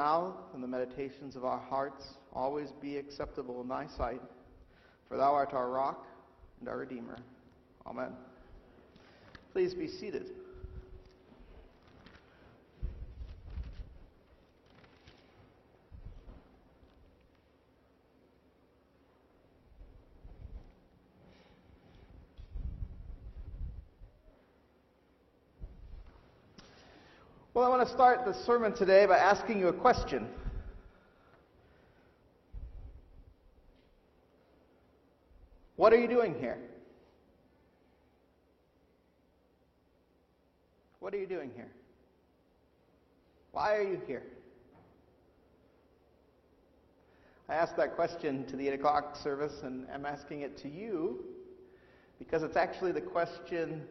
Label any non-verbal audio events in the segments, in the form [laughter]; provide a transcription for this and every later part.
mouth and the meditations of our hearts always be acceptable in thy sight. For thou art our rock and our Redeemer. Amen. Please be seated. Well, I want to start the sermon today by asking you a question. What are you doing here? What are you doing here? Why are you here? I asked that question to the 8 o'clock service, and I'm asking it to you because it's actually the question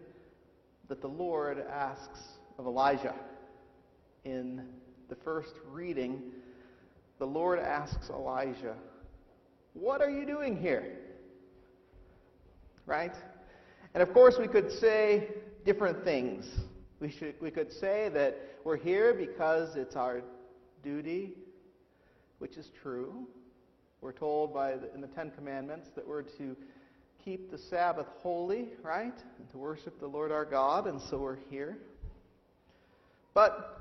that the Lord asks of Elijah in the first reading, the Lord asks Elijah, What are you doing here? Right? And of course, we could say different things. We, should, we could say that we're here because it's our duty, which is true. We're told by the, in the Ten Commandments that we're to keep the Sabbath holy, right? And to worship the Lord our God, and so we're here. But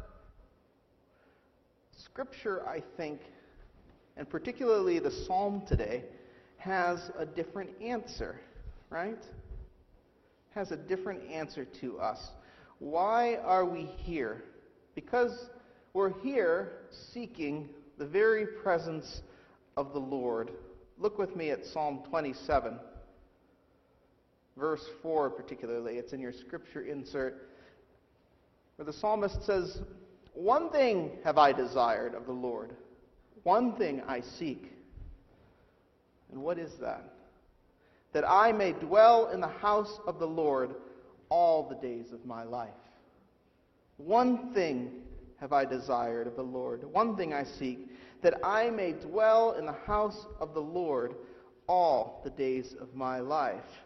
Scripture, I think, and particularly the psalm today, has a different answer, right? Has a different answer to us. Why are we here? Because we're here seeking the very presence of the Lord. Look with me at Psalm 27, verse 4 particularly. It's in your scripture insert, where the psalmist says, one thing have I desired of the Lord, one thing I seek. And what is that? That I may dwell in the house of the Lord all the days of my life. One thing have I desired of the Lord, one thing I seek, that I may dwell in the house of the Lord all the days of my life.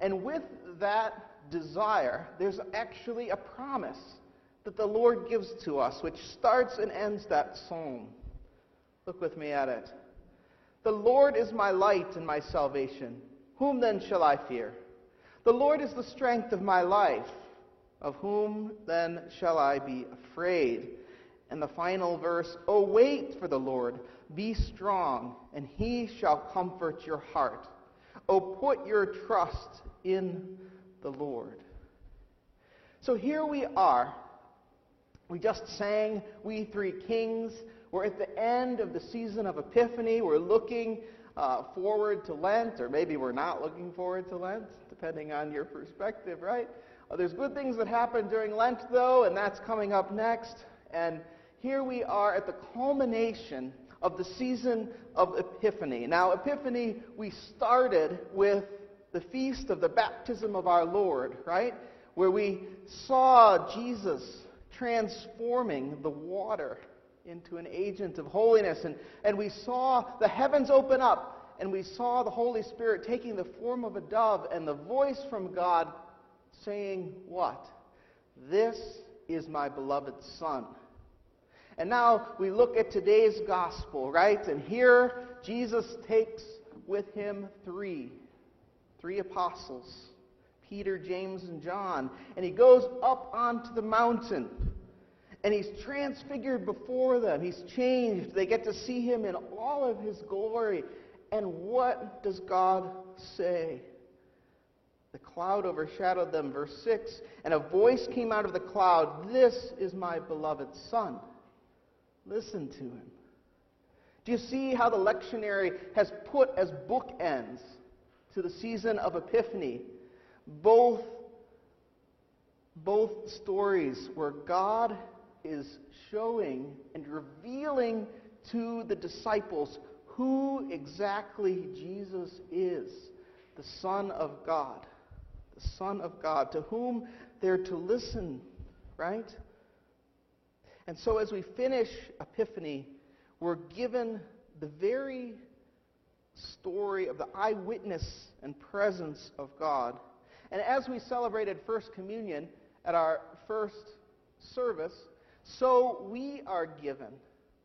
And with that desire, there's actually a promise that the Lord gives to us, which starts and ends that psalm. Look with me at it. The Lord is my light and my salvation. Whom then shall I fear? The Lord is the strength of my life. Of whom then shall I be afraid? And the final verse Oh, wait for the Lord. Be strong, and he shall comfort your heart. Oh, put your trust in the Lord. So here we are we just sang We Three Kings. We're at the end of the season of Epiphany. We're looking uh, forward to Lent, or maybe we're not looking forward to Lent, depending on your perspective, right? Uh, there's good things that happen during Lent, though, and that's coming up next. And here we are at the culmination of the season of Epiphany. Now, Epiphany, we started with the feast of the baptism of our Lord, right? Where we saw Jesus transforming the water into an agent of holiness. And, and we saw the heavens open up, and we saw the Holy Spirit taking the form of a dove, and the voice from God saying, What? This is my beloved Son. And now we look at today's gospel, right? And here Jesus takes with him three, three apostles. Peter, James, and John. And he goes up onto the mountain. And he's transfigured before them. He's changed. They get to see him in all of his glory. And what does God say? The cloud overshadowed them, verse 6. And a voice came out of the cloud This is my beloved Son. Listen to him. Do you see how the lectionary has put as bookends to the season of Epiphany both, both stories where God is showing and revealing to the disciples who exactly Jesus is the Son of God. The Son of God, to whom they're to listen, right? And so as we finish Epiphany, we're given the very story of the eyewitness and presence of God and as we celebrated First Communion at our first service, so we are given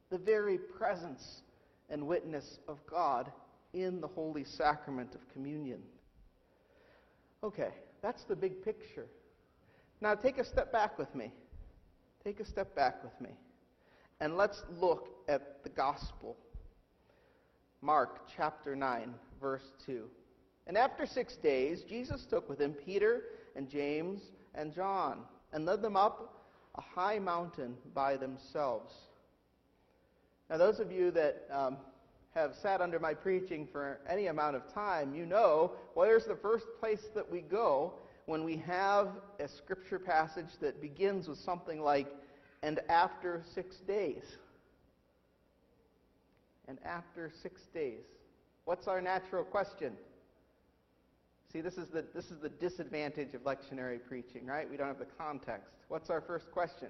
the very presence and witness of God in the holy sacrament of communion. Okay, that's the big picture. Now take a step back with me. Take a step back with me. And let's look at the gospel. Mark chapter 9, verse 2. And after six days, Jesus took with him Peter and James and John and led them up a high mountain by themselves. Now, those of you that um, have sat under my preaching for any amount of time, you know where's the first place that we go when we have a scripture passage that begins with something like, and after six days. And after six days. What's our natural question? See, this is, the, this is the disadvantage of lectionary preaching, right? We don't have the context. What's our first question?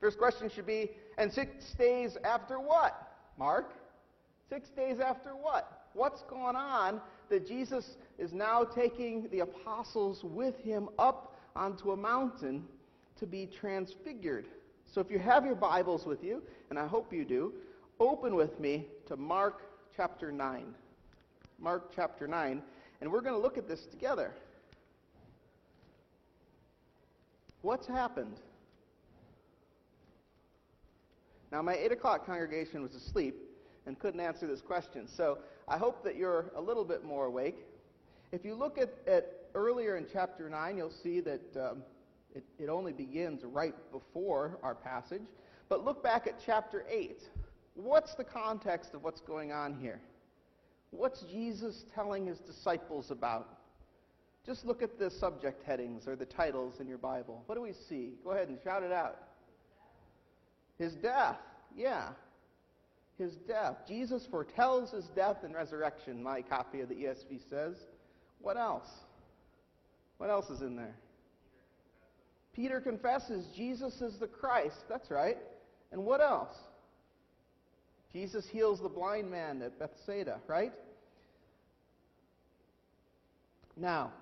First question should be, and six days after what? Mark? Six days after what? What's going on that Jesus is now taking the apostles with him up onto a mountain to be transfigured? So if you have your Bibles with you, and I hope you do, open with me to Mark chapter 9. Mark chapter 9. And we're going to look at this together. What's happened? Now, my 8 o'clock congregation was asleep and couldn't answer this question. So I hope that you're a little bit more awake. If you look at, at earlier in chapter 9, you'll see that um, it, it only begins right before our passage. But look back at chapter 8. What's the context of what's going on here? What's Jesus telling his disciples about? Just look at the subject headings or the titles in your Bible. What do we see? Go ahead and shout it out. His death. Yeah. His death. Jesus foretells his death and resurrection, my copy of the ESV says. What else? What else is in there? Peter confesses Jesus is the Christ. That's right. And what else? Jesus heals the blind man at Bethsaida, right? Now,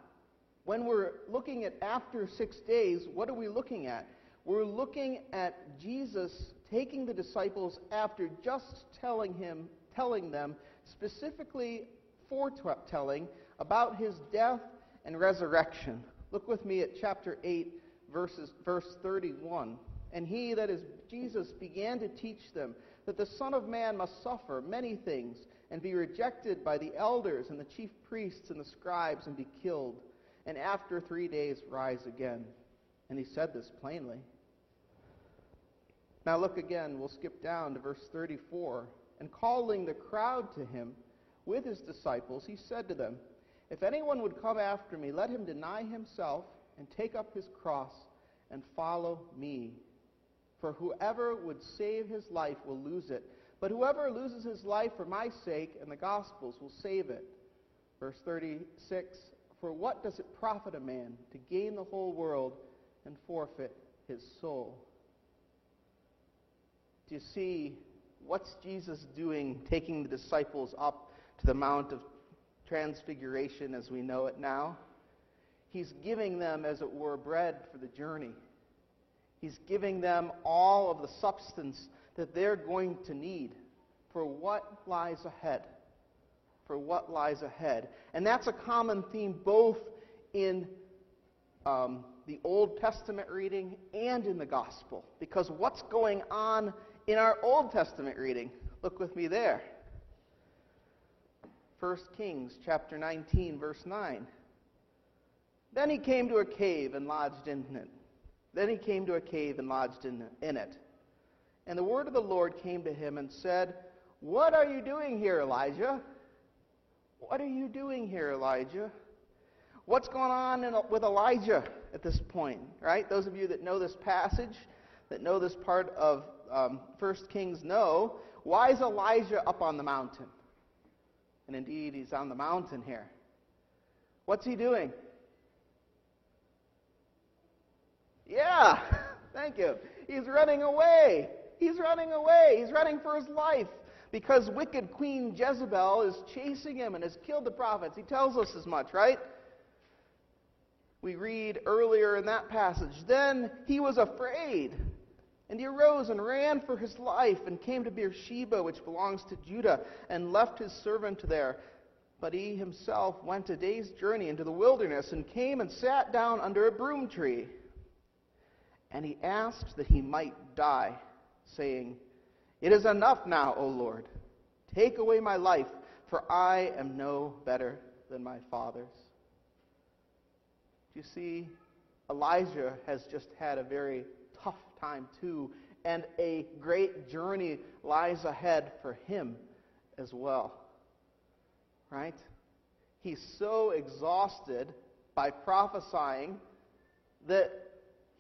when we're looking at after six days, what are we looking at? We're looking at Jesus taking the disciples after just telling him, telling them specifically foretelling about his death and resurrection. Look with me at chapter 8, verses, verse 31. And he, that is Jesus, began to teach them that the Son of Man must suffer many things and be rejected by the elders and the chief priests and the scribes and be killed, and after three days rise again. And he said this plainly. Now look again, we'll skip down to verse 34. And calling the crowd to him with his disciples, he said to them, If anyone would come after me, let him deny himself and take up his cross and follow me. For whoever would save his life will lose it, but whoever loses his life for my sake and the gospel's will save it. Verse 36 For what does it profit a man to gain the whole world and forfeit his soul? Do you see what's Jesus doing, taking the disciples up to the Mount of Transfiguration as we know it now? He's giving them, as it were, bread for the journey. He's giving them all of the substance that they're going to need for what lies ahead. For what lies ahead. And that's a common theme both in um, the Old Testament reading and in the Gospel. Because what's going on in our Old Testament reading? Look with me there. 1 Kings chapter 19, verse 9. Then he came to a cave and lodged in it. Then he came to a cave and lodged in, in it. And the word of the Lord came to him and said, What are you doing here, Elijah? What are you doing here, Elijah? What's going on in, with Elijah at this point, right? Those of you that know this passage, that know this part of um, 1 Kings know, why is Elijah up on the mountain? And indeed, he's on the mountain here. What's he doing? Yeah, [laughs] thank you. He's running away. He's running away. He's running for his life because wicked Queen Jezebel is chasing him and has killed the prophets. He tells us as much, right? We read earlier in that passage. Then he was afraid And he arose and ran for his life and came to Beersheba, which belongs to Judah, and left his servant there. But he himself went a day's journey into the wilderness and came and sat down under a broom tree. And he asked that he might die, saying, It is enough now, O Lord. Take away my life, for I am no better than my fathers. Do you see? Elijah has just had a very tough time too, and a great journey lies ahead for him as well. Right? He's so exhausted by prophesying that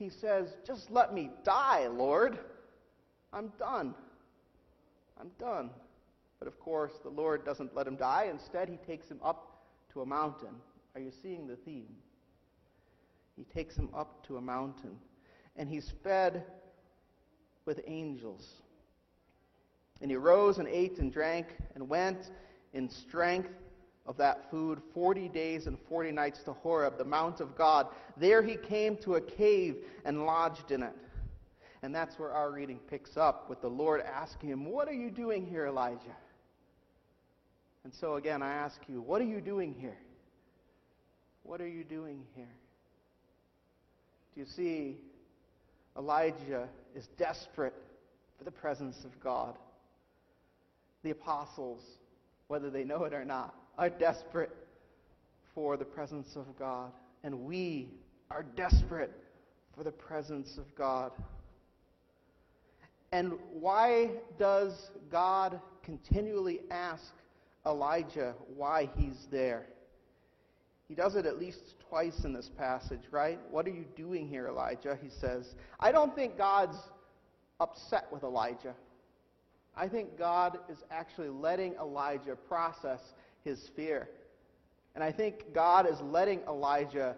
he says, Just let me die, Lord. I'm done. I'm done. But of course, the Lord doesn't let him die. Instead, he takes him up to a mountain. Are you seeing the theme? He takes him up to a mountain and he's fed with angels. And he rose and ate and drank and went in strength of that food 40 days and 40 nights to Horeb, the mount of God. There he came to a cave and lodged in it. And that's where our reading picks up with the Lord asking him, What are you doing here, Elijah? And so again, I ask you, what are you doing here? What are you doing here? Do you see Elijah is desperate for the presence of God. The apostles, whether they know it or not, are desperate for the presence of God. And we are desperate for the presence of God. And why does God continually ask Elijah why he's there? He does it at least twice in this passage, right? What are you doing here, Elijah? He says. I don't think God's upset with Elijah. I think God is actually letting Elijah process his fear. And I think God is letting Elijah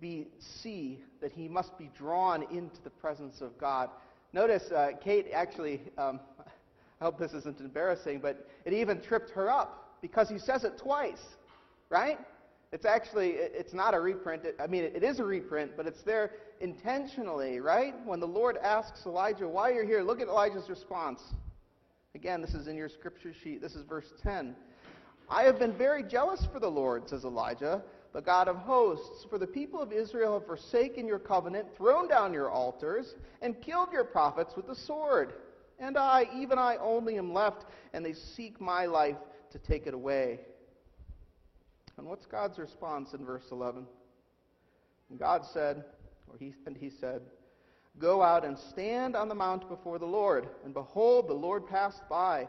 be, see that he must be drawn into the presence of God. Notice uh, Kate actually, um, [laughs] I hope this isn't embarrassing, but it even tripped her up because he says it twice, right? It's actually, it's not a reprint. I mean, it is a reprint, but it's there intentionally, right? When the Lord asks Elijah, why are you're here, look at Elijah's response. Again, this is in your scripture sheet. This is verse 10. I have been very jealous for the Lord, says Elijah, the God of hosts, for the people of Israel have forsaken your covenant, thrown down your altars, and killed your prophets with the sword. And I, even I only, am left, and they seek my life to take it away. And what's God's response in verse 11? And God said, or he, and he said, Go out and stand on the mount before the Lord. And behold, the Lord passed by.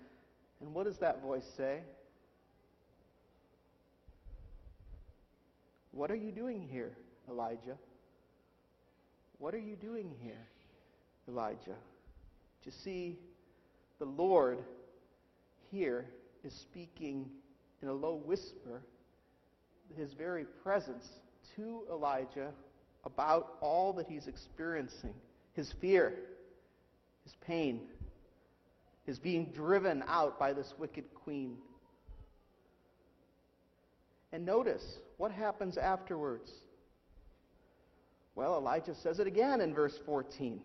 And what does that voice say? What are you doing here, Elijah? What are you doing here, Elijah? To see the Lord here is speaking in a low whisper his very presence to Elijah about all that he's experiencing his fear, his pain, his being driven out by this wicked queen. And notice what happens afterwards. Well, Elijah says it again in verse 14.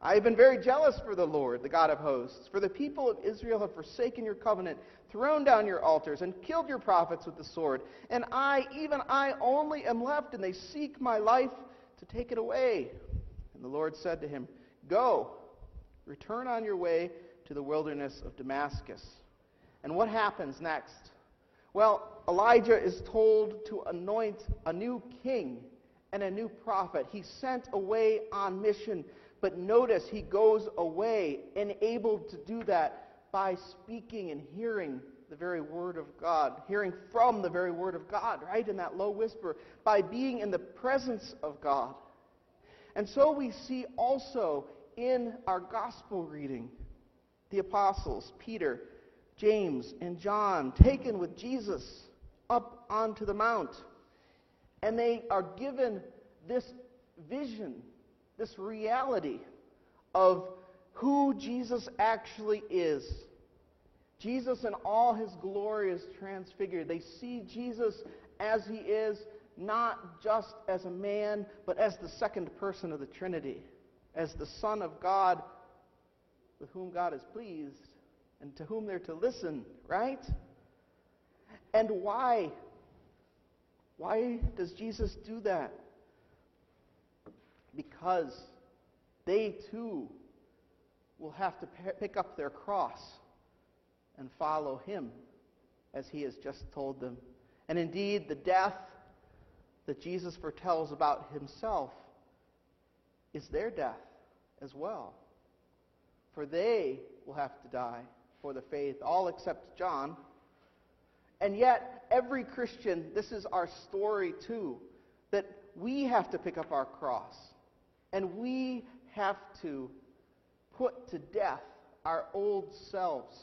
I have been very jealous for the Lord, the God of hosts, for the people of Israel have forsaken your covenant, thrown down your altars, and killed your prophets with the sword. And I, even I only, am left, and they seek my life to take it away. And the Lord said to him, Go, return on your way to the wilderness of Damascus. And what happens next? Well, Elijah is told to anoint a new king and a new prophet. He's sent away on mission but notice he goes away enabled to do that by speaking and hearing the very word of God, hearing from the very word of God, right? In that low whisper, by being in the presence of God. And so we see also in our gospel reading the apostles, Peter, James, and John, taken with Jesus up onto the mount. And they are given this vision, this reality of who Jesus actually is. Jesus in all his glory is transfigured. They see Jesus as he is, not just as a man, but as the second person of the Trinity, as the Son of God with whom God is pleased and to whom they're to listen, right? And why? Why does Jesus do that? Because they too will have to pick up their cross and follow him as he has just told them. And indeed, the death that Jesus foretells about himself is their death as well. For they will have to die for the faith, all except John. And yet, every Christian, this is our story too, that we have to pick up our cross. And we have to put to death our old selves,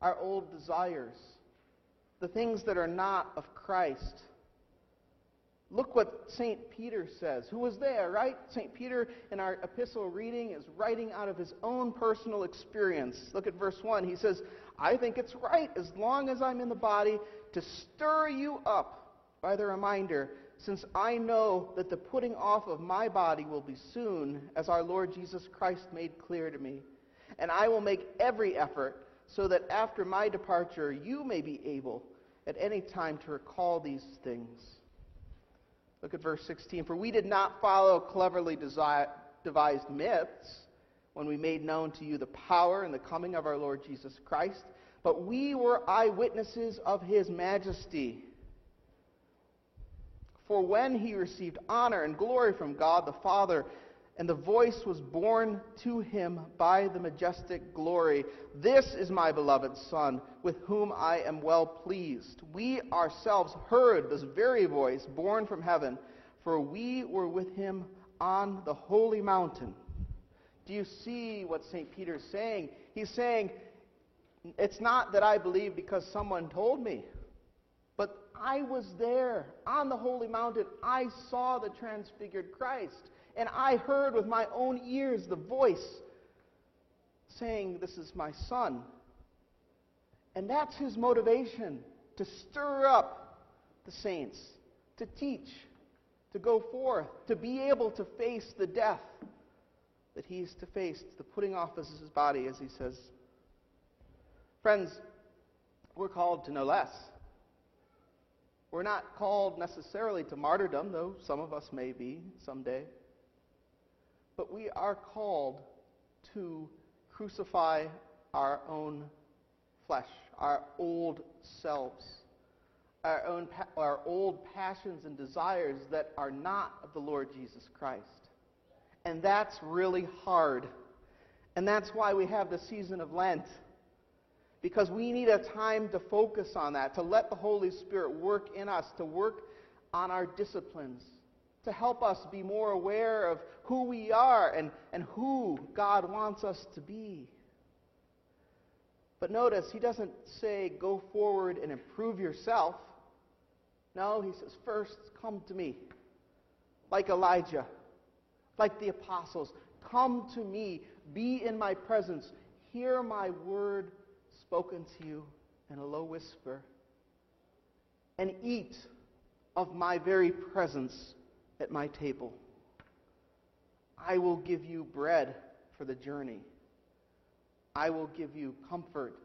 our old desires, the things that are not of Christ. Look what St. Peter says. Who was there, right? St. Peter, in our epistle reading, is writing out of his own personal experience. Look at verse 1. He says, I think it's right, as long as I'm in the body, to stir you up by the reminder, since I know that the putting off of my body will be soon, as our Lord Jesus Christ made clear to me. And I will make every effort so that after my departure you may be able at any time to recall these things. Look at verse 16. For we did not follow cleverly devised myths when we made known to you the power and the coming of our Lord Jesus Christ, but we were eyewitnesses of his majesty. For when he received honor and glory from God the Father, and the voice was borne to him by the majestic glory This is my beloved Son, with whom I am well pleased. We ourselves heard this very voice borne from heaven, for we were with him on the holy mountain. Do you see what St. Peter's saying? He's saying, It's not that I believe because someone told me, but I was there on the holy mountain. I saw the transfigured Christ. And I heard with my own ears the voice saying, This is my son. And that's his motivation to stir up the saints, to teach, to go forth, to be able to face the death that he's to face, the putting off of his body, as he says. Friends, we're called to no less. We're not called necessarily to martyrdom, though some of us may be someday. But we are called to crucify our own flesh, our old selves, our, own, our old passions and desires that are not of the Lord Jesus Christ. And that's really hard. And that's why we have the season of Lent. Because we need a time to focus on that, to let the Holy Spirit work in us, to work on our disciplines, to help us be more aware of who we are and, and who God wants us to be. But notice, he doesn't say, go forward and improve yourself. No, he says, first, come to me. Like Elijah, like the apostles. Come to me. Be in my presence. Hear my word spoken to you in a low whisper. And eat of my very presence at my table. I will give you bread for the journey. I will give you comfort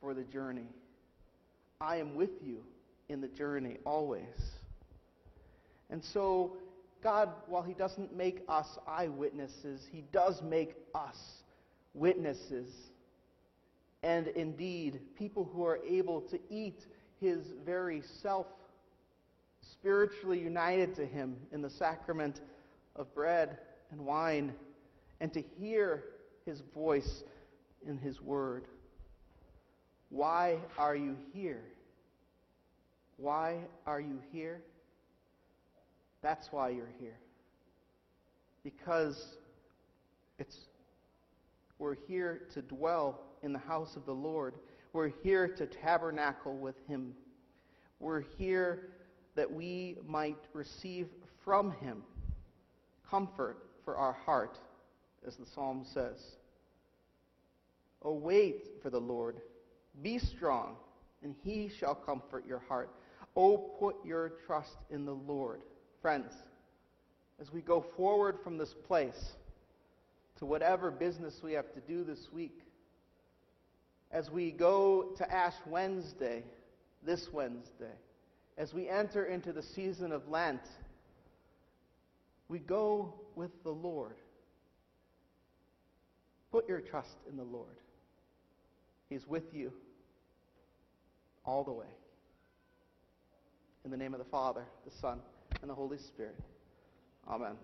for the journey. I am with you in the journey always. And so, God, while He doesn't make us eyewitnesses, He does make us witnesses. And indeed, people who are able to eat His very self spiritually united to Him in the sacrament of bread and wine, and to hear His voice in His Word. Why are you here? Why are you here? That's why you're here. because it's we're here to dwell in the house of the Lord. We're here to tabernacle with him. We're here that we might receive from him comfort for our heart, as the psalm says. Oh, wait for the Lord. Be strong, and he shall comfort your heart. Oh, put your trust in the Lord. Friends, as we go forward from this place to whatever business we have to do this week, as we go to Ash Wednesday, this Wednesday, as we enter into the season of Lent, we go with the Lord. Put your trust in the Lord. He's with you all the way. In the name of the Father, the Son, and the Holy Spirit. Amen.